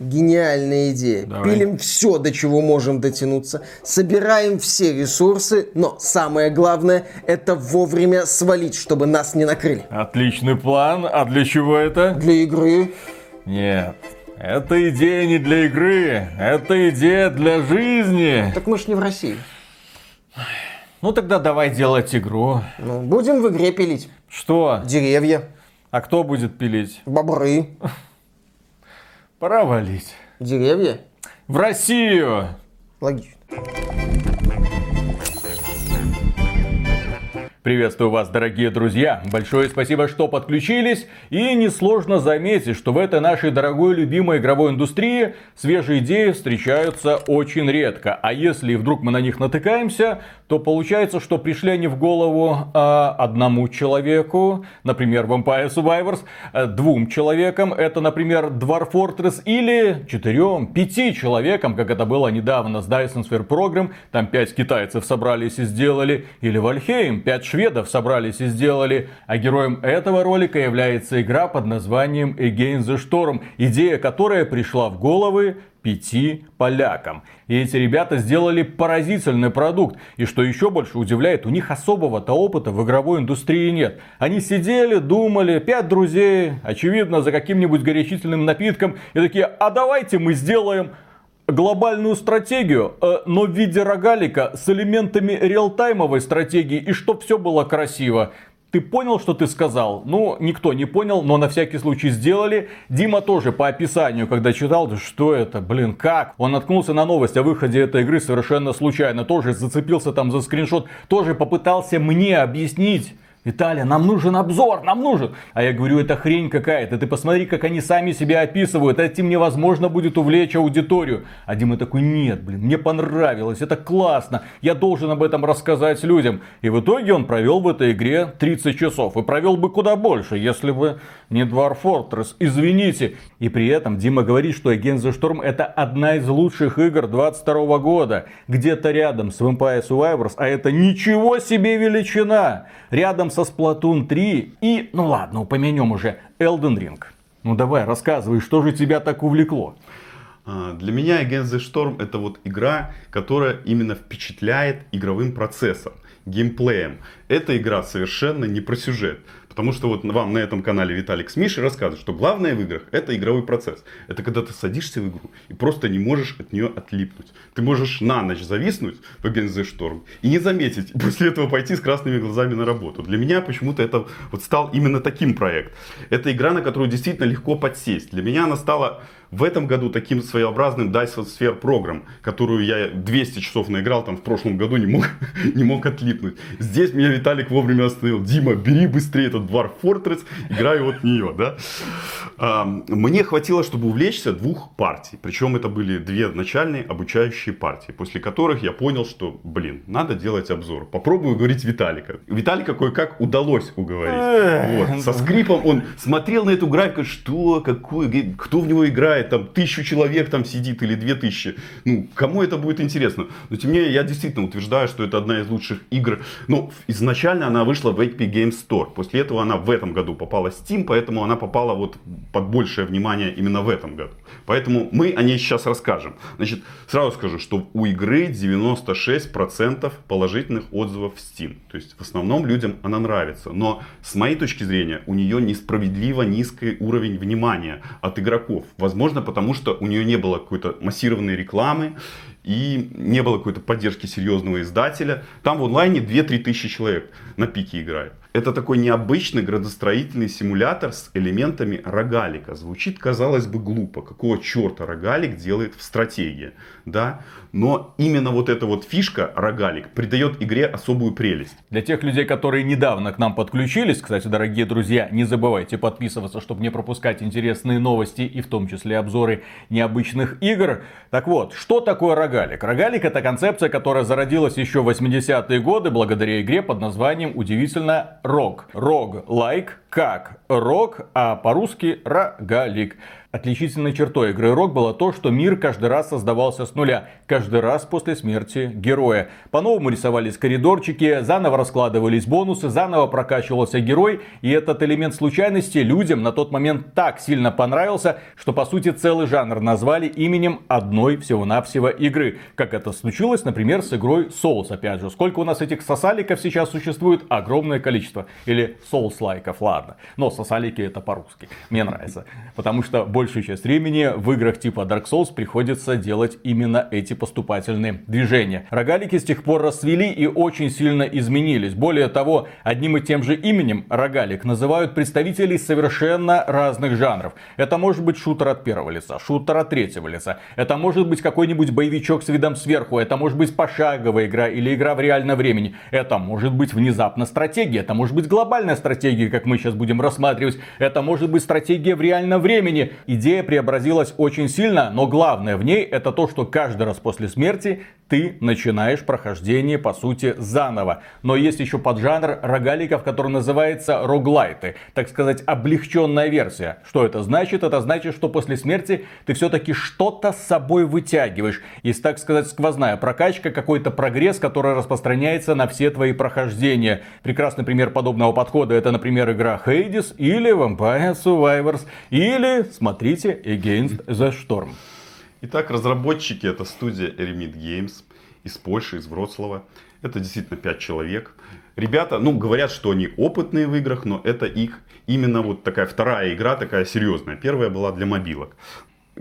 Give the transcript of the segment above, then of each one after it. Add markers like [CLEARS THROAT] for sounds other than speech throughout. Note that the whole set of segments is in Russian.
Гениальная идея. Давай. Пилим все, до чего можем дотянуться. Собираем все ресурсы. Но самое главное, это вовремя свалить, чтобы нас не накрыли. Отличный план. А для чего это? Для игры. Нет. Это идея не для игры. Это идея для жизни. Так мы ж не в России. Ну тогда давай делать игру. Ну, будем в игре пилить. Что? Деревья, А кто будет пилить? бобры, Пора валить. деревья. В Россию! Логично. Приветствую вас, дорогие друзья. Большое спасибо, что подключились. И несложно заметить, что в этой нашей дорогой любимой игровой индустрии свежие идеи встречаются очень редко. А если вдруг мы на них натыкаемся, то получается, что пришли они в голову а, одному человеку, например, Vampire Survivors, а, двум человекам, это, например, Dwarf Fortress, или четырем, пяти человекам, как это было недавно с Dyson Sphere Program, там пять китайцев собрались и сделали, или Вальхейм, пять шведов собрались и сделали, а героем этого ролика является игра под названием Against the Storm, идея которая пришла в головы пяти полякам. И эти ребята сделали поразительный продукт. И что еще больше удивляет, у них особого-то опыта в игровой индустрии нет. Они сидели, думали, пять друзей, очевидно, за каким-нибудь горячительным напитком, и такие, а давайте мы сделаем глобальную стратегию, э, но в виде рогалика с элементами реалтаймовой стратегии, и чтоб все было красиво. Ты понял, что ты сказал? Ну, никто не понял, но на всякий случай сделали. Дима тоже по описанию, когда читал, что это, блин, как? Он наткнулся на новость о выходе этой игры совершенно случайно. Тоже зацепился там за скриншот. Тоже попытался мне объяснить. Виталия, нам нужен обзор, нам нужен. А я говорю, это хрень какая-то. Ты посмотри, как они сами себя описывают. Этим невозможно будет увлечь аудиторию. А Дима такой, нет, блин, мне понравилось, это классно. Я должен об этом рассказать людям. И в итоге он провел в этой игре 30 часов. И провел бы куда больше, если бы не Dwarf Fortress. Извините. И при этом Дима говорит, что Against the Storm это одна из лучших игр 22 года. Где-то рядом с Vampire Survivors. А это ничего себе величина. Рядом со Splatoon 3 и, ну ладно, упомянем уже, Elden Ring. Ну давай, рассказывай, что же тебя так увлекло? А, Для меня Against the Storm это вот игра, которая именно впечатляет игровым процессом, геймплеем. Эта игра совершенно не про сюжет. Потому что вот вам на этом канале Виталик с Мишей рассказывают, что главное в играх это игровой процесс. Это когда ты садишься в игру и просто не можешь от нее отлипнуть. Ты можешь на ночь зависнуть в Against the и не заметить, и [LAUGHS] после этого пойти с красными глазами на работу. Для меня почему-то это вот стал именно таким проект. Это игра, на которую действительно легко подсесть. Для меня она стала в этом году таким своеобразным Dyson Sphere Program, которую я 200 часов наиграл, там в прошлом году не мог, [LAUGHS] не мог отлипнуть. Здесь меня Виталик вовремя остановил. Дима, бери быстрее этот Dwarf Fortress, играй вот нее, да. А, Мне хватило, чтобы увлечься двух партий. Причем это были две начальные обучающие партии, после которых я понял, что, блин, надо делать обзор. Попробую говорить Виталика. Виталика кое-как удалось уговорить. Вот. Со скрипом он смотрел на эту графику, что, какой, кто в него играет, там тысячу человек там сидит или две тысячи. Ну, кому это будет интересно? Но тем не менее, я действительно утверждаю, что это одна из лучших игр. Но изначально она вышла в Epic Games Store. После этого она в этом году попала в Steam, поэтому она попала вот под большее внимание именно в этом году. Поэтому мы о ней сейчас расскажем. Значит, сразу скажу, что у игры 96% положительных отзывов в Steam. То есть в основном людям она нравится. Но с моей точки зрения у нее несправедливо низкий уровень внимания от игроков. Возможно, потому что у нее не было какой-то массированной рекламы и не было какой-то поддержки серьезного издателя. Там в онлайне 2-3 тысячи человек на пике играет. Это такой необычный градостроительный симулятор с элементами рогалика. Звучит, казалось бы, глупо. Какого черта рогалик делает в стратегии? Да? Но именно вот эта вот фишка, рогалик, придает игре особую прелесть. Для тех людей, которые недавно к нам подключились, кстати, дорогие друзья, не забывайте подписываться, чтобы не пропускать интересные новости и в том числе обзоры необычных игр. Так вот, что такое рогалик? Рогалик это концепция, которая зародилась еще в 80-е годы благодаря игре под названием удивительно Рог. Рог лайк как рок, а по-русски рогалик. Отличительной чертой игры Рок было то, что мир каждый раз создавался с нуля, каждый раз после смерти героя. По-новому рисовались коридорчики, заново раскладывались бонусы, заново прокачивался герой, и этот элемент случайности людям на тот момент так сильно понравился, что по сути целый жанр назвали именем одной всего-навсего игры. Как это случилось, например, с игрой Souls, опять же. Сколько у нас этих сосаликов сейчас существует? Огромное количество. Или Souls-лайков, ладно. Но сосалики это по-русски. Мне нравится. Потому что большую часть времени в играх типа Dark Souls приходится делать именно эти поступательные движения. Рогалики с тех пор расцвели и очень сильно изменились. Более того, одним и тем же именем рогалик называют представителей совершенно разных жанров. Это может быть шутер от первого лица, шутер от третьего лица. Это может быть какой-нибудь боевичок с видом сверху. Это может быть пошаговая игра или игра в реальном времени. Это может быть внезапно стратегия. Это может быть глобальная стратегия, как мы сейчас будем рассматривать. Это может быть стратегия в реальном времени идея преобразилась очень сильно, но главное в ней это то, что каждый раз после смерти ты начинаешь прохождение, по сути, заново. Но есть еще поджанр рогаликов, который называется роглайты. Так сказать, облегченная версия. Что это значит? Это значит, что после смерти ты все-таки что-то с собой вытягиваешь. Есть, так сказать, сквозная прокачка, какой-то прогресс, который распространяется на все твои прохождения. Прекрасный пример подобного подхода это, например, игра Hades или Vampire Survivors. Или, смотрите, Against the Storm. Итак, разработчики это студия Eremit Games из Польши, из Вроцлава. Это действительно 5 человек. Ребята, ну, говорят, что они опытные в играх, но это их именно вот такая вторая игра, такая серьезная. Первая была для мобилок.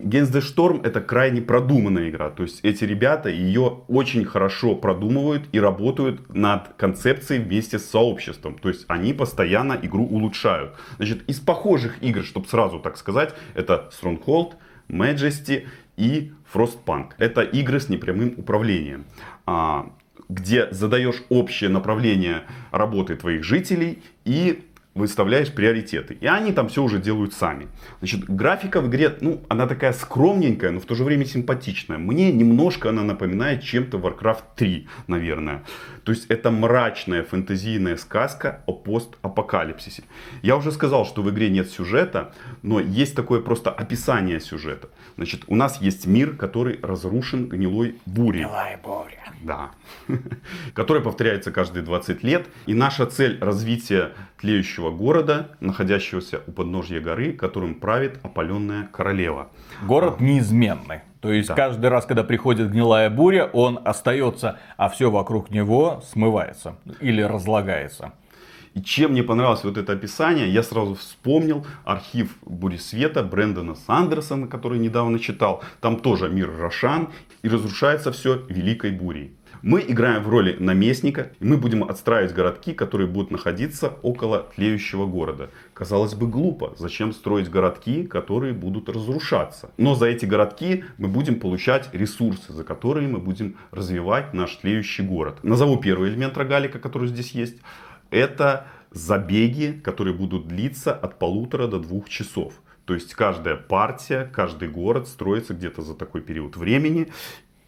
Against the Storm это крайне продуманная игра. То есть эти ребята ее очень хорошо продумывают и работают над концепцией вместе с сообществом. То есть они постоянно игру улучшают. Значит, из похожих игр, чтобы сразу так сказать, это Stronghold, Majesty и Frostpunk. Это игры с непрямым управлением а, где задаешь общее направление работы твоих жителей и выставляешь приоритеты. И они там все уже делают сами. Значит, графика в игре, ну, она такая скромненькая, но в то же время симпатичная. Мне немножко она напоминает чем-то Warcraft 3, наверное. То есть это мрачная фэнтезийная сказка о постапокалипсисе. Я уже сказал, что в игре нет сюжета, но есть такое просто описание сюжета. Значит, у нас есть мир, который разрушен гнилой бурей. Гнилая буря. Да. [LAUGHS] Которая повторяется каждые 20 лет. И наша цель развития тлеющего города, находящегося у подножья горы, которым правит опаленная королева. Город а. неизменный. То есть да. каждый раз, когда приходит гнилая буря, он остается, а все вокруг него смывается или разлагается. И чем мне понравилось вот это описание, я сразу вспомнил архив Бури Света Брэндона Сандерсона, который недавно читал. Там тоже мир Рошан, и разрушается все великой бурей. Мы играем в роли наместника, и мы будем отстраивать городки, которые будут находиться около тлеющего города. Казалось бы, глупо. Зачем строить городки, которые будут разрушаться? Но за эти городки мы будем получать ресурсы, за которые мы будем развивать наш тлеющий город. Назову первый элемент рогалика, который здесь есть. Это забеги, которые будут длиться от полутора до двух часов. То есть каждая партия, каждый город строится где-то за такой период времени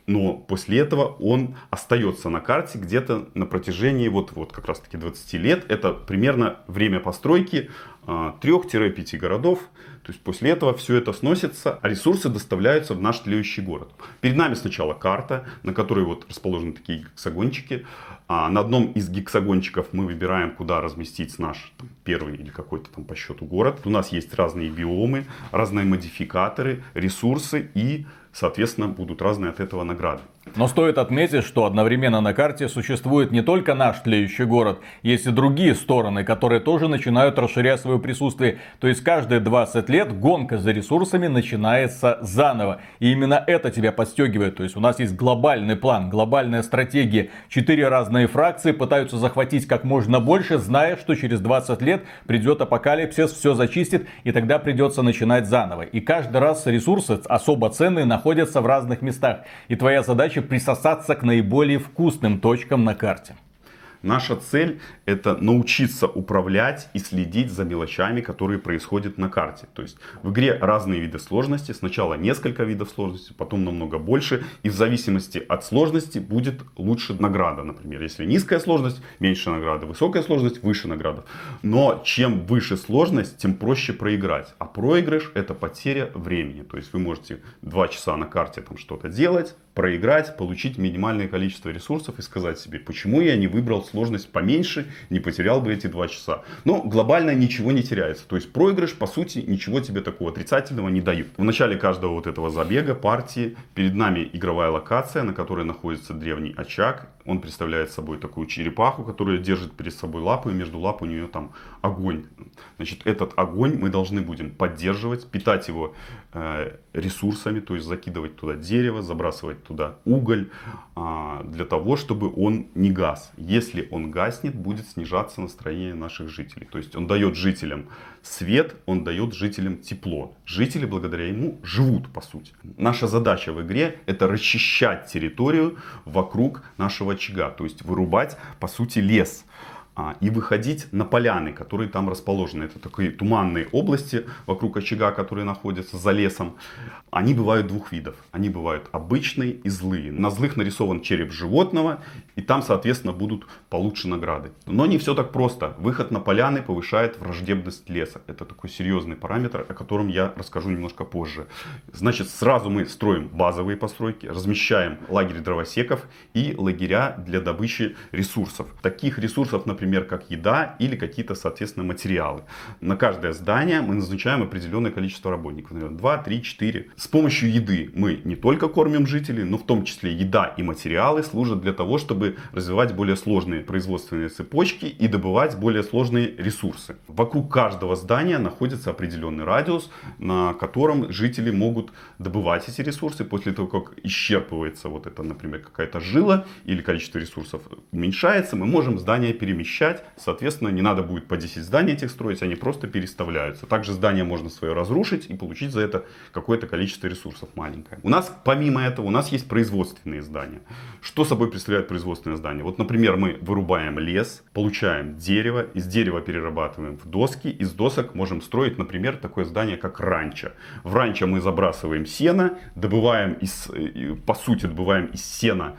но после этого он остается на карте где-то на протяжении вот, вот как раз таки 20 лет. Это примерно время постройки э, 3-5 городов. То есть после этого все это сносится, а ресурсы доставляются в наш тлеющий город. Перед нами сначала карта, на которой вот расположены такие гексагончики. А на одном из гексагончиков мы выбираем, куда разместить наш там, первый или какой-то там по счету город. У нас есть разные биомы, разные модификаторы, ресурсы и соответственно, будут разные от этого награды. Но стоит отметить, что одновременно на карте существует не только наш тлеющий город, есть и другие стороны, которые тоже начинают расширять свое присутствие. То есть каждые 20 лет гонка за ресурсами начинается заново. И именно это тебя подстегивает. То есть у нас есть глобальный план, глобальная стратегия. Четыре разные фракции пытаются захватить как можно больше, зная, что через 20 лет придет апокалипсис, все зачистит, и тогда придется начинать заново. И каждый раз ресурсы особо ценные находятся в разных местах. И твоя задача присосаться к наиболее вкусным точкам на карте. Наша цель это научиться управлять и следить за мелочами, которые происходят на карте. То есть в игре разные виды сложности. Сначала несколько видов сложности, потом намного больше. И в зависимости от сложности будет лучше награда. Например, если низкая сложность, меньше награды. Высокая сложность, выше награда. Но чем выше сложность, тем проще проиграть. А проигрыш это потеря времени. То есть вы можете 2 часа на карте там что-то делать, проиграть, получить минимальное количество ресурсов и сказать себе, почему я не выбрал сложность поменьше, не потерял бы эти два часа. Но глобально ничего не теряется. То есть проигрыш, по сути, ничего тебе такого отрицательного не дают. В начале каждого вот этого забега, партии, перед нами игровая локация, на которой находится древний очаг. Он представляет собой такую черепаху, которая держит перед собой лапу, и между лап у нее там огонь. Значит, этот огонь мы должны будем поддерживать, питать его э, ресурсами, то есть закидывать туда дерево, забрасывать туда уголь, э, для того, чтобы он не гас. Если он гаснет, будет снижаться настроение наших жителей. То есть он дает жителям свет, он дает жителям тепло. Жители благодаря ему живут, по сути. Наша задача в игре это расчищать территорию вокруг нашего очага, то есть вырубать, по сути, лес а, и выходить на поляны, которые там расположены. Это такие туманные области вокруг очага, которые находятся за лесом. Они бывают двух видов. Они бывают обычные и злые. На злых нарисован череп животного, и там, соответственно, будут получше награды. Но не все так просто. Выход на поляны повышает враждебность леса. Это такой серьезный параметр, о котором я расскажу немножко позже. Значит, сразу мы строим базовые постройки, размещаем лагерь дровосеков и лагеря для добычи ресурсов. Таких ресурсов, например, как еда или какие-то, соответственно, материалы. На каждое здание мы назначаем определенное количество работников. Например, 2, 3, 4. С помощью еды мы не только кормим жителей, но в том числе еда и материалы служат для того, чтобы развивать более сложные производственные цепочки и добывать более сложные ресурсы. Вокруг каждого здания находится определенный радиус, на котором жители могут добывать эти ресурсы. После того, как исчерпывается вот это, например, какая-то жила или количество ресурсов уменьшается, мы можем здания перемещать. Соответственно, не надо будет по 10 зданий этих строить, они просто переставляются. Также здание можно свое разрушить и получить за это какое-то количество ресурсов маленькое. У нас, помимо этого, у нас есть производственные здания. Что собой представляет производство производственное здание. Вот, например, мы вырубаем лес, получаем дерево, из дерева перерабатываем в доски, из досок можем строить, например, такое здание, как ранчо. В ранчо мы забрасываем сено, добываем из, э, по сути, добываем из сена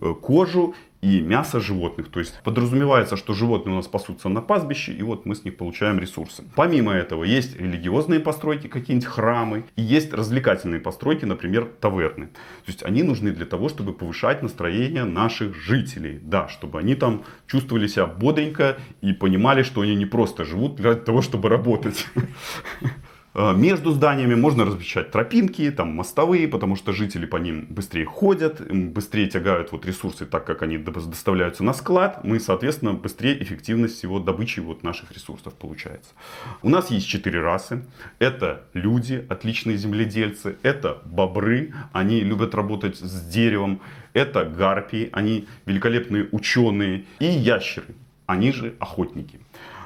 э, кожу и мясо животных. То есть подразумевается, что животные у нас пасутся на пастбище, и вот мы с них получаем ресурсы. Помимо этого есть религиозные постройки, какие-нибудь храмы, и есть развлекательные постройки, например, таверны. То есть они нужны для того, чтобы повышать настроение наших жителей. Да, чтобы они там чувствовали себя бодренько и понимали, что они не просто живут для того, чтобы работать. [LAUGHS] Э, между зданиями можно размещать тропинки, там мостовые, потому что жители по ним быстрее ходят, быстрее тягают вот ресурсы, так как они доставляются на склад. Мы, соответственно, быстрее эффективность всего добычи вот наших ресурсов получается. У нас есть четыре расы. Это люди, отличные земледельцы. Это бобры, они любят работать с деревом. Это гарпии, они великолепные ученые. И ящеры, они же охотники.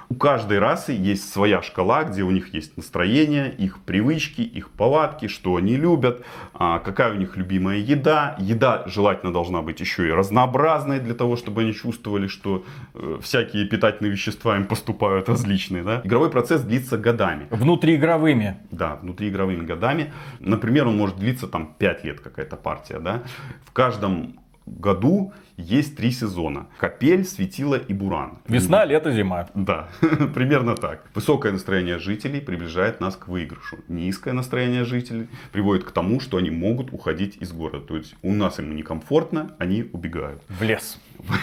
У каждой расы есть своя шкала, где у них есть настроение, их привычки, их повадки, что они любят, а, какая у них любимая еда. Еда желательно должна быть еще и разнообразной для того, чтобы они чувствовали, что э, всякие питательные вещества им поступают различные. Да? Игровой процесс длится годами. Внутриигровыми. Да, внутриигровыми годами. Например, он может длиться там 5 лет какая-то партия. Да? В каждом году есть три сезона. Капель, светило и буран. Весна, лето, зима. Да, [LAUGHS] примерно так. Высокое настроение жителей приближает нас к выигрышу. Низкое настроение жителей приводит к тому, что они могут уходить из города. То есть у нас им некомфортно, они убегают. В лес. [LAUGHS]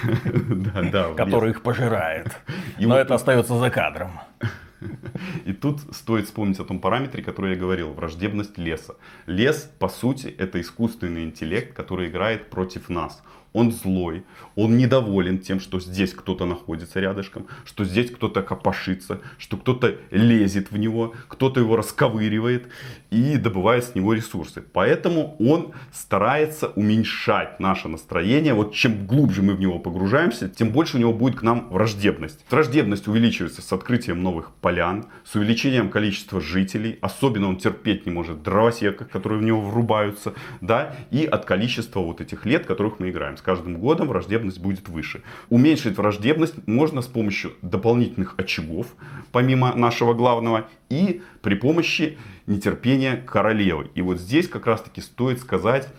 Да, да. Который их пожирает. Но это остается за кадром. И тут стоит вспомнить о том параметре, который я говорил, враждебность леса. Лес, по сути, это искусственный интеллект, который играет против нас он злой, он недоволен тем, что здесь кто-то находится рядышком, что здесь кто-то копошится, что кто-то лезет в него, кто-то его расковыривает и добывает с него ресурсы. Поэтому он старается уменьшать наше настроение. Вот чем глубже мы в него погружаемся, тем больше у него будет к нам враждебность. Враждебность увеличивается с открытием новых полян, с увеличением количества жителей. Особенно он терпеть не может дровосеков, которые в него врубаются, да, и от количества вот этих лет, которых мы играем. С каждым годом враждебность будет выше. Уменьшить враждебность можно с помощью дополнительных очагов, помимо нашего главного, и при помощи нетерпения королевы. И вот здесь как раз таки стоит сказать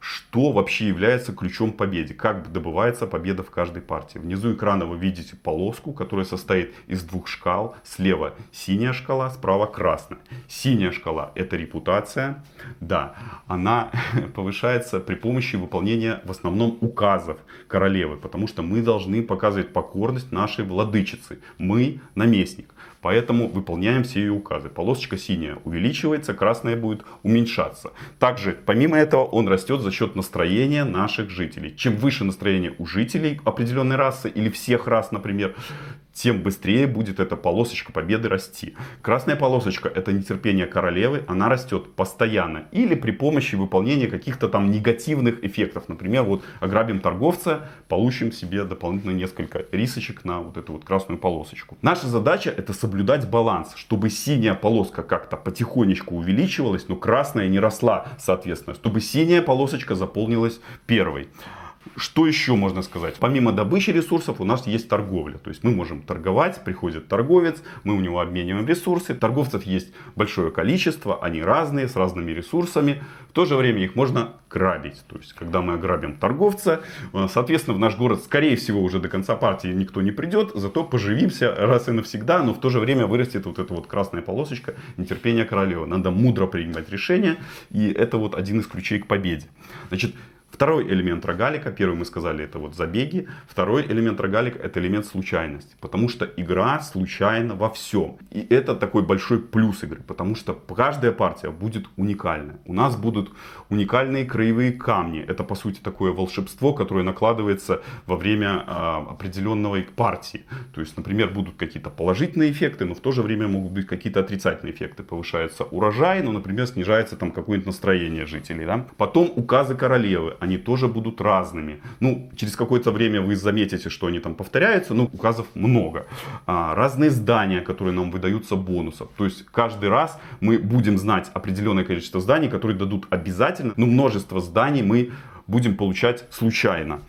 что вообще является ключом победы, как добывается победа в каждой партии. Внизу экрана вы видите полоску, которая состоит из двух шкал. Слева синяя шкала, справа красная. Синяя шкала это репутация. Да, она [LAUGHS] повышается при помощи выполнения в основном указов королевы, потому что мы должны показывать покорность нашей владычицы. Мы наместник. Поэтому выполняем все ее указы. Полосочка синяя увеличивается, красная будет уменьшаться. Также, помимо этого, он растет за счет настроения наших жителей. Чем выше настроение у жителей определенной расы или всех рас, например, тем быстрее будет эта полосочка победы расти. Красная полосочка это нетерпение королевы, она растет постоянно или при помощи выполнения каких-то там негативных эффектов. Например, вот ограбим торговца, получим себе дополнительно несколько рисочек на вот эту вот красную полосочку. Наша задача это соблюдать баланс, чтобы синяя полоска как-то потихонечку увеличивалась, но красная не росла, соответственно, чтобы синяя полосочка заполнилась первой. Что еще можно сказать? Помимо добычи ресурсов у нас есть торговля. То есть мы можем торговать, приходит торговец, мы у него обмениваем ресурсы. Торговцев есть большое количество, они разные, с разными ресурсами. В то же время их можно грабить. То есть когда мы ограбим торговца, э, соответственно в наш город скорее всего уже до конца партии никто не придет, зато поживимся раз и навсегда, но в то же время вырастет вот эта вот красная полосочка нетерпения королевы. Надо мудро принимать решения, и это вот один из ключей к победе. Значит, Второй элемент рогалика, первый мы сказали, это вот забеги. Второй элемент рогалика это элемент случайности. Потому что игра случайна во всем. И это такой большой плюс игры. Потому что каждая партия будет уникальная. У нас будут уникальные краевые камни. Это по сути такое волшебство, которое накладывается во время э, определенной партии. То есть, например, будут какие-то положительные эффекты, но в то же время могут быть какие-то отрицательные эффекты. Повышается урожай, но, например, снижается там какое-нибудь настроение жителей. Да? Потом указы королевы они тоже будут разными. Ну, через какое-то время вы заметите, что они там повторяются, но указов много. А, разные здания, которые нам выдаются бонусов. То есть каждый раз мы будем знать определенное количество зданий, которые дадут обязательно, но множество зданий мы будем получать случайно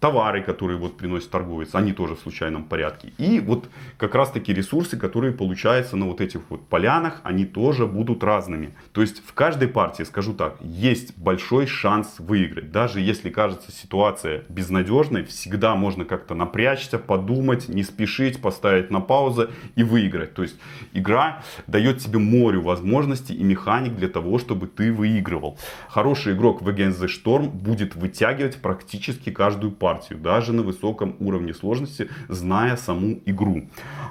товары, которые вот приносит торговец, они тоже в случайном порядке. И вот как раз таки ресурсы, которые получаются на вот этих вот полянах, они тоже будут разными. То есть в каждой партии, скажу так, есть большой шанс выиграть. Даже если кажется ситуация безнадежной, всегда можно как-то напрячься, подумать, не спешить, поставить на паузу и выиграть. То есть игра дает тебе море возможностей и механик для того, чтобы ты выигрывал. Хороший игрок в Against the Storm будет вытягивать практически каждую партию партию, даже на высоком уровне сложности, зная саму игру.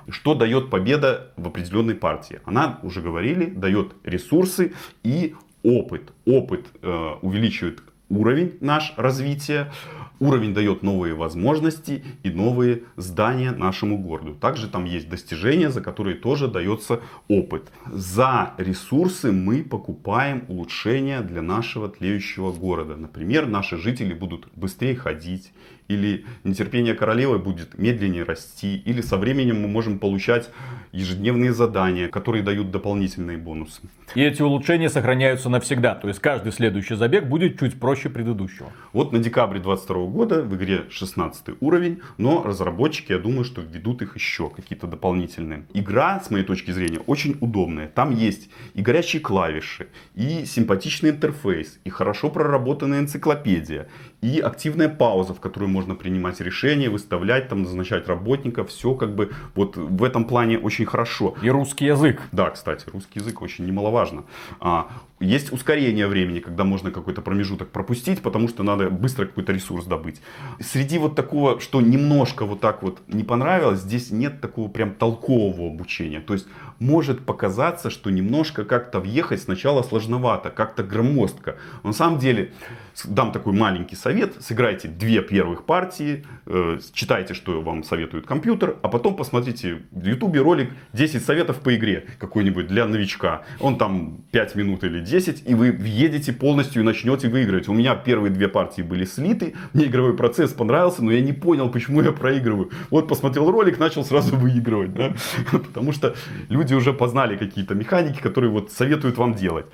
Что дает победа в определенной партии? Она, уже говорили, дает ресурсы и опыт. Опыт э, увеличивает уровень наш развития, Уровень дает новые возможности и новые здания нашему городу. Также там есть достижения, за которые тоже дается опыт. За ресурсы мы покупаем улучшения для нашего тлеющего города. Например, наши жители будут быстрее ходить, или нетерпение королевы будет медленнее расти, или со временем мы можем получать ежедневные задания, которые дают дополнительные бонусы. И эти улучшения сохраняются навсегда, то есть каждый следующий забег будет чуть проще предыдущего. Вот на декабре 22 года в игре 16 уровень, но разработчики, я думаю, что введут их еще какие-то дополнительные. Игра, с моей точки зрения, очень удобная. Там есть и горячие клавиши, и симпатичный интерфейс, и хорошо проработанная энциклопедия, и активная пауза, в которой можно принимать решения, выставлять, там, назначать работников. Все как бы вот в этом плане очень хорошо. И русский язык. Да, кстати, русский язык очень немаловажно. А, есть ускорение времени, когда можно какой-то промежуток пропустить, потому что надо быстро какой-то ресурс добыть. Среди вот такого, что немножко вот так вот не понравилось, здесь нет такого прям толкового обучения. То есть может показаться, что немножко как-то въехать сначала сложновато, как-то громоздко. Но на самом деле, дам такой маленький совет, сыграйте две первых партии, э, читайте, что вам советует компьютер, а потом посмотрите в ютубе ролик 10 советов по игре какой-нибудь для новичка. Он там 5 минут или 10, и вы въедете полностью и начнете выигрывать. У меня первые две партии были слиты, мне игровой процесс понравился, но я не понял, почему я проигрываю. Вот посмотрел ролик, начал сразу выигрывать, да? [LAUGHS] потому что люди уже познали какие-то механики, которые вот советуют вам делать.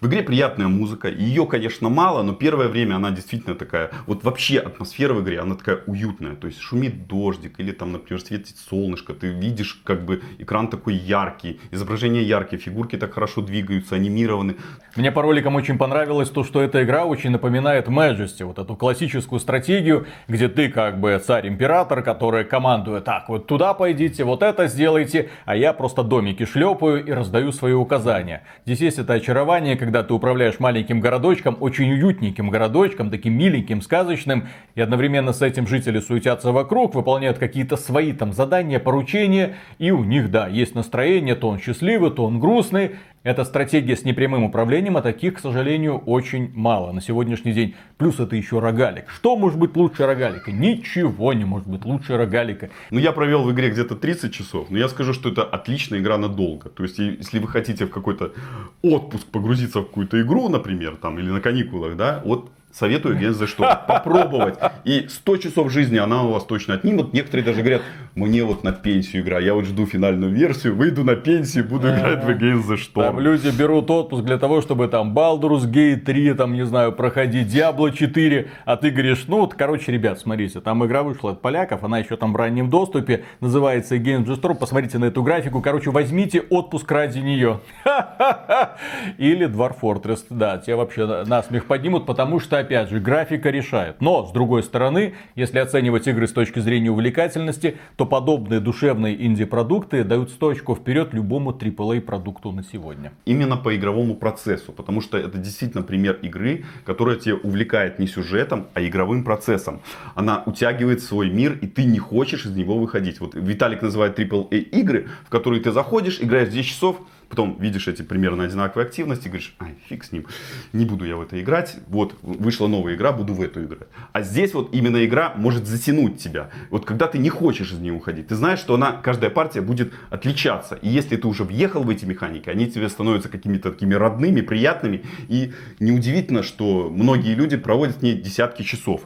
В игре приятная музыка. Ее, конечно, мало, но первое время она действительно такая... Вот вообще атмосфера в игре, она такая уютная. То есть шумит дождик или там, например, светит солнышко. Ты видишь, как бы экран такой яркий, изображения яркие, фигурки так хорошо двигаются, анимированы. Мне по роликам очень понравилось то, что эта игра очень напоминает Majesty, вот эту классическую стратегию, где ты как бы царь-император, который командует, так, вот туда пойдите, вот это сделайте, а я просто домики шлепаю и раздаю свои указания. Здесь есть это очарование, когда ты управляешь маленьким городочком, очень уютненьким городочком, таким миленьким, сказочным, и одновременно с этим жители суетятся вокруг, выполняют какие-то свои там задания, поручения, и у них, да, есть настроение, то он счастливый, то он грустный, это стратегия с непрямым управлением, а таких, к сожалению, очень мало на сегодняшний день. Плюс это еще рогалик. Что может быть лучше рогалика? Ничего не может быть лучше рогалика. Ну, я провел в игре где-то 30 часов, но я скажу, что это отличная игра надолго. То есть, если вы хотите в какой-то отпуск погрузиться в какую-то игру, например, там, или на каникулах, да, вот Советую the Storm попробовать. И 100 часов жизни она у вас точно отнимет. Некоторые даже говорят, мне вот на пенсию игра, я вот жду финальную версию, выйду на пенсию, буду играть в Against the Storm. Там люди берут отпуск для того, чтобы там Baldur's Gate 3, там, не знаю, проходить Diablo 4, а ты говоришь, ну вот, короче, ребят, смотрите, там игра вышла от поляков, она еще там в раннем доступе, называется Against the Storm, посмотрите на эту графику, короче, возьмите отпуск ради нее. [LAUGHS] Или Dwarf Fortress, да, тебя вообще на смех поднимут, потому что опять же, графика решает. Но, с другой стороны, если оценивать игры с точки зрения увлекательности, то подобные душевные инди-продукты дают 100 очков вперед любому AAA продукту на сегодня. Именно по игровому процессу, потому что это действительно пример игры, которая тебя увлекает не сюжетом, а игровым процессом. Она утягивает свой мир, и ты не хочешь из него выходить. Вот Виталик называет AAA игры, в которые ты заходишь, играешь 10 часов, потом видишь эти примерно одинаковые активности, говоришь, ай, фиг с ним, не буду я в это играть, вот, вышла новая игра, буду в эту играть. А здесь вот именно игра может затянуть тебя. Вот когда ты не хочешь из нее уходить, ты знаешь, что она, каждая партия будет отличаться. И если ты уже въехал в эти механики, они тебе становятся какими-то такими родными, приятными. И неудивительно, что многие люди проводят в ней десятки часов.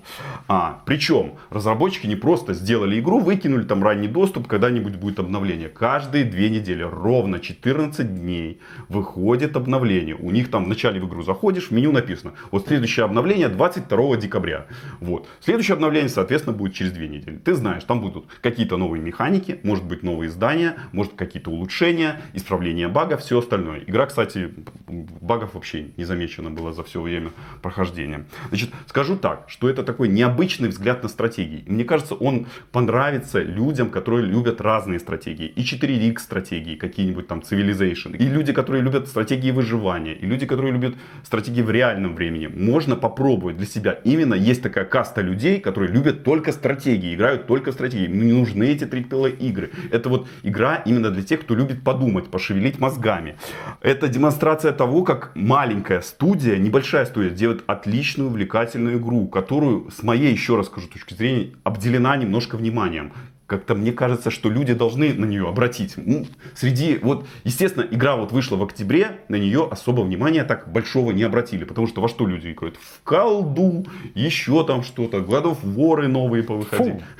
А, причем разработчики не просто сделали игру, выкинули там ранний доступ, когда-нибудь будет обновление. Каждые две недели, ровно 14 дней выходит обновление. У них там в начале в игру заходишь, в меню написано, вот следующее обновление 22 декабря. Вот. Следующее обновление, соответственно, будет через две недели. Ты знаешь, там будут какие-то новые механики, может быть новые здания, может какие-то улучшения, исправление багов, все остальное. Игра, кстати, багов вообще не замечено было за все время прохождения. Значит, скажу так, что это такой необычный взгляд на стратегии. Мне кажется, он понравится людям, которые любят разные стратегии. И 4X стратегии, какие-нибудь там Civilization экшен, и люди, которые любят стратегии выживания, и люди, которые любят стратегии в реальном времени. Можно попробовать для себя. Именно есть такая каста людей, которые любят только стратегии, играют только стратегии. Ну, не нужны эти AAA игры. Это вот игра именно для тех, кто любит подумать, пошевелить мозгами. Это демонстрация того, как маленькая студия, небольшая студия, делает отличную, увлекательную игру, которую, с моей, еще раз скажу, точки зрения, обделена немножко вниманием как-то мне кажется, что люди должны на нее обратить. Ну, среди, вот, естественно, игра вот вышла в октябре, на нее особо внимания так большого не обратили, потому что во что люди играют? В колду, еще там что-то, годов воры новые повыходили. [LAUGHS]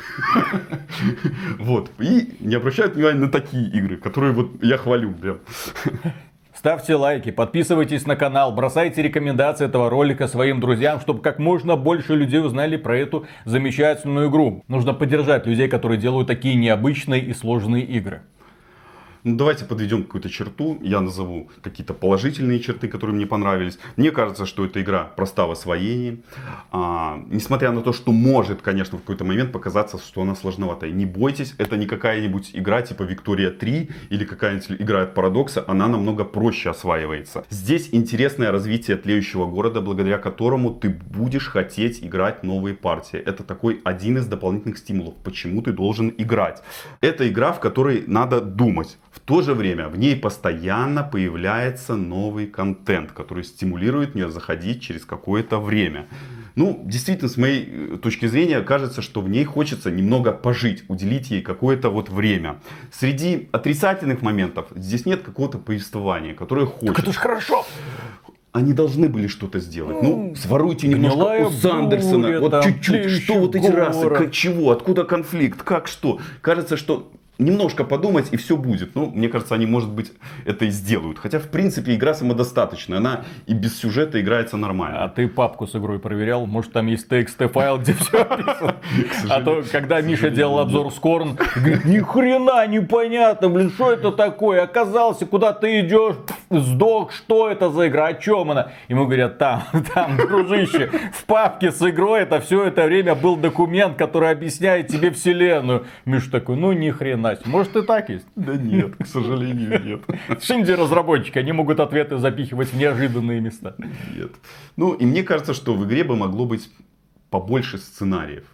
Вот, и не обращают внимания на такие игры, которые вот я хвалю прям. Ставьте лайки, подписывайтесь на канал, бросайте рекомендации этого ролика своим друзьям, чтобы как можно больше людей узнали про эту замечательную игру. Нужно поддержать людей, которые делают такие необычные и сложные игры. Ну, давайте подведем какую-то черту. Я назову какие-то положительные черты, которые мне понравились. Мне кажется, что эта игра проста в освоении. А, несмотря на то, что может, конечно, в какой-то момент показаться, что она сложноватая. Не бойтесь, это не какая-нибудь игра типа Виктория 3 или какая-нибудь игра от Парадокса. Она намного проще осваивается. Здесь интересное развитие тлеющего города, благодаря которому ты будешь хотеть играть новые партии. Это такой один из дополнительных стимулов, почему ты должен играть. Это игра, в которой надо думать в то же время в ней постоянно появляется новый контент, который стимулирует меня заходить через какое-то время. Ну, действительно, с моей э, точки зрения, кажется, что в ней хочется немного пожить, уделить ей какое-то вот время. Среди отрицательных моментов здесь нет какого-то повествования, которое хочется. Так это же хорошо! они должны были что-то сделать. Ну, своруйте немножко у Сандерсона. Вот чуть-чуть. Что вот эти расы? Как, чего? Откуда конфликт? Как что? Кажется, что немножко подумать и все будет. Ну, мне кажется, они, может быть, это и сделают. Хотя, в принципе, игра самодостаточная. Она и без сюжета играется нормально. А ты папку с игрой проверял? Может, там есть TXT файл, где все описано? [LAUGHS] А то, когда Миша делал обзор Скорн, говорит, ни хрена непонятно, блин, что это такое? Оказался, куда ты идешь, сдох, что это за игра, о чем она? Ему говорят, там, [LAUGHS] там, дружище, в папке с игрой это все это время был документ, который объясняет тебе вселенную. Миша такой, ну ни хрена Настя. Может и так есть? Да нет, к сожалению, нет. Шинди разработчики, они могут ответы запихивать в неожиданные места. Нет. Ну, и мне кажется, что в игре бы могло быть побольше сценариев.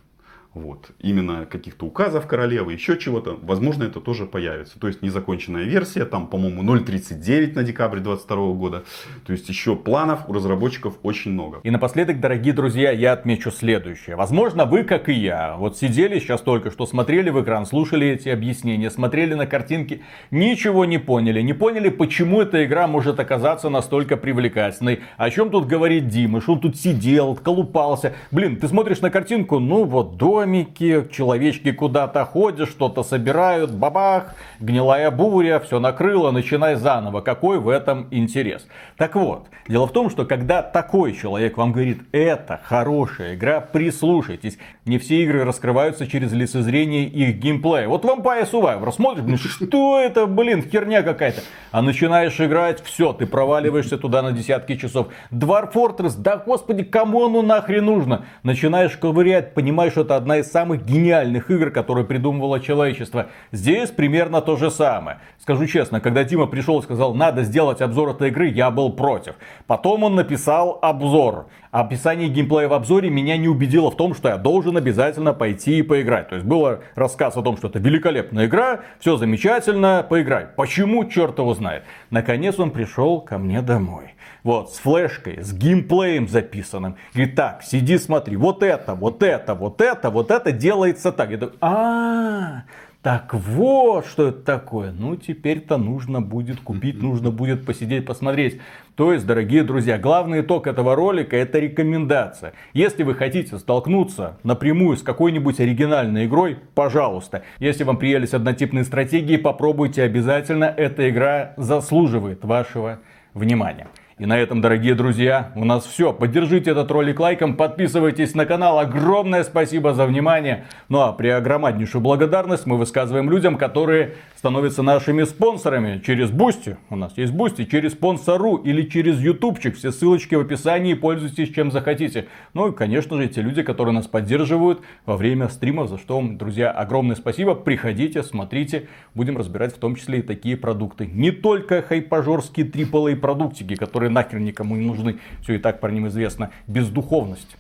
Вот. Именно каких-то указов королевы, еще чего-то. Возможно, это тоже появится. То есть, незаконченная версия, там, по-моему, 0.39 на декабрь 2022 года. То есть, еще планов у разработчиков очень много. И напоследок, дорогие друзья, я отмечу следующее. Возможно, вы, как и я, вот сидели сейчас только что, смотрели в экран, слушали эти объяснения, смотрели на картинки, ничего не поняли. Не поняли, почему эта игра может оказаться настолько привлекательной. О чем тут говорит Дима, что он тут сидел, колупался. Блин, ты смотришь на картинку, ну вот, до домики, человечки куда-то ходят, что-то собирают, бабах, гнилая буря, все накрыло, начинай заново. Какой в этом интерес? Так вот, дело в том, что когда такой человек вам говорит, это хорошая игра, прислушайтесь. Не все игры раскрываются через лицезрение их геймплея. Вот Vampire Survivor, смотришь, блин, что это, блин, херня какая-то. А начинаешь играть, все, ты проваливаешься туда на десятки часов. Dwarf Fortress, да господи, кому оно нахрен нужно? Начинаешь ковырять, понимаешь, что это одна из самых гениальных игр, которые придумывало человечество. Здесь примерно то же самое. Скажу честно, когда Тима пришел и сказал, надо сделать обзор этой игры, я был против. Потом он написал обзор. Описание геймплея в обзоре меня не убедило в том, что я должен обязательно пойти и поиграть. То есть был рассказ о том, что это великолепная игра, все замечательно, поиграй. Почему, черт его знает. Наконец он пришел ко мне домой. Вот, с флешкой, с геймплеем записанным. Говорит, так, сиди, смотри, вот это, вот это, вот это, вот это делается так. Я такой, а, так вот, что это такое. Ну, теперь-то нужно будет купить, нужно будет посидеть, посмотреть. То есть, дорогие друзья, главный итог этого ролика это рекомендация. Если вы хотите столкнуться напрямую с какой-нибудь оригинальной игрой, пожалуйста. Если вам приелись однотипные стратегии, попробуйте обязательно. Эта игра заслуживает вашего внимания. И на этом, дорогие друзья, у нас все. Поддержите этот ролик лайком, подписывайтесь на канал. Огромное спасибо за внимание. Ну а преогромнейшую благодарность мы высказываем людям, которые становятся нашими спонсорами через Boosty. У нас есть Boosty, через спонсорку или через ютубчик. Все ссылочки в описании, пользуйтесь чем захотите. Ну и, конечно же, те люди, которые нас поддерживают во время стримов, за что вам, друзья, огромное спасибо. Приходите, смотрите, будем разбирать в том числе и такие продукты. Не только хайпажорские AAA продуктики, которые нахер никому не нужны. Все и так про ним известно. Бездуховность.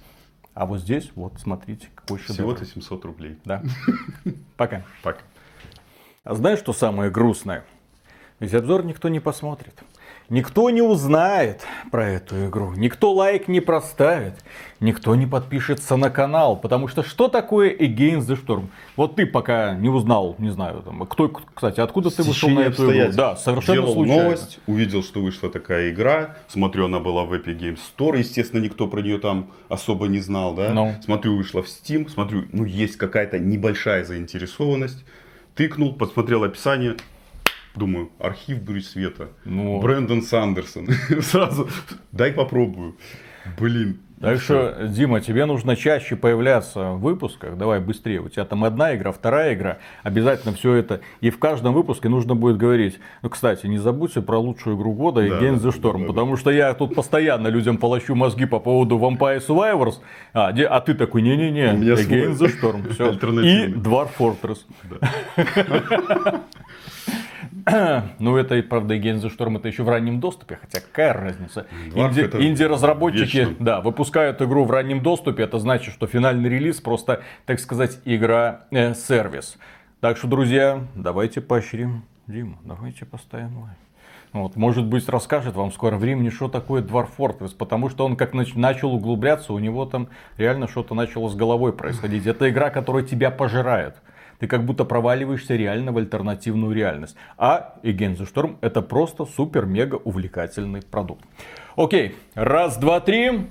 А вот здесь, вот, смотрите, какой шедевр. Всего-то 700 рублей. Да. [LAUGHS] Пока. Пока. А знаешь, что самое грустное? Ведь обзор никто не посмотрит. Никто не узнает про эту игру, никто лайк не проставит, никто не подпишется на канал, потому что что такое Against the Storm? Вот ты пока не узнал, не знаю, там, кто, кстати, откуда ты вышел на эту игру? Да, совершенно Делал случайно. новость, увидел, что вышла такая игра, смотрю, она была в Epic Games Store, естественно, никто про нее там особо не знал, да? No. Ну. Смотрю, вышла в Steam, смотрю, ну есть какая-то небольшая заинтересованность, тыкнул, посмотрел описание, Думаю, архив Дури Света. Ну... Брэндон Сандерсон. [LAUGHS] Сразу дай попробую. Блин. Так что, Дима, тебе нужно чаще появляться в выпусках. Давай быстрее. У тебя там одна игра, вторая игра. Обязательно все это. И в каждом выпуске нужно будет говорить. Ну, кстати, не забудьте про лучшую игру года и да, Games the Storm. Да, да, потому что я тут постоянно людям полощу мозги по поводу Vampire Survivors. А, где, а ты такой, не-не-не, Games the Storm. Все. И Dwarf Fortress. Да. [LAUGHS] [CLEARS THROAT] ну, это, правда, и Шторм это еще в раннем доступе, хотя какая разница. Инди, инди-разработчики, да, выпускают игру в раннем доступе, это значит, что финальный релиз просто, так сказать, игра-сервис. Э, так что, друзья, давайте поощрим Дима, давайте поставим лайк. Вот, может быть, расскажет вам скоро времени, что такое Dwarf Fortress, потому что он как начал углубляться, у него там реально что-то начало с головой происходить. Это игра, которая тебя пожирает ты как будто проваливаешься реально в альтернативную реальность. А Against the Storm это просто супер-мега увлекательный продукт. Окей, раз, два, три.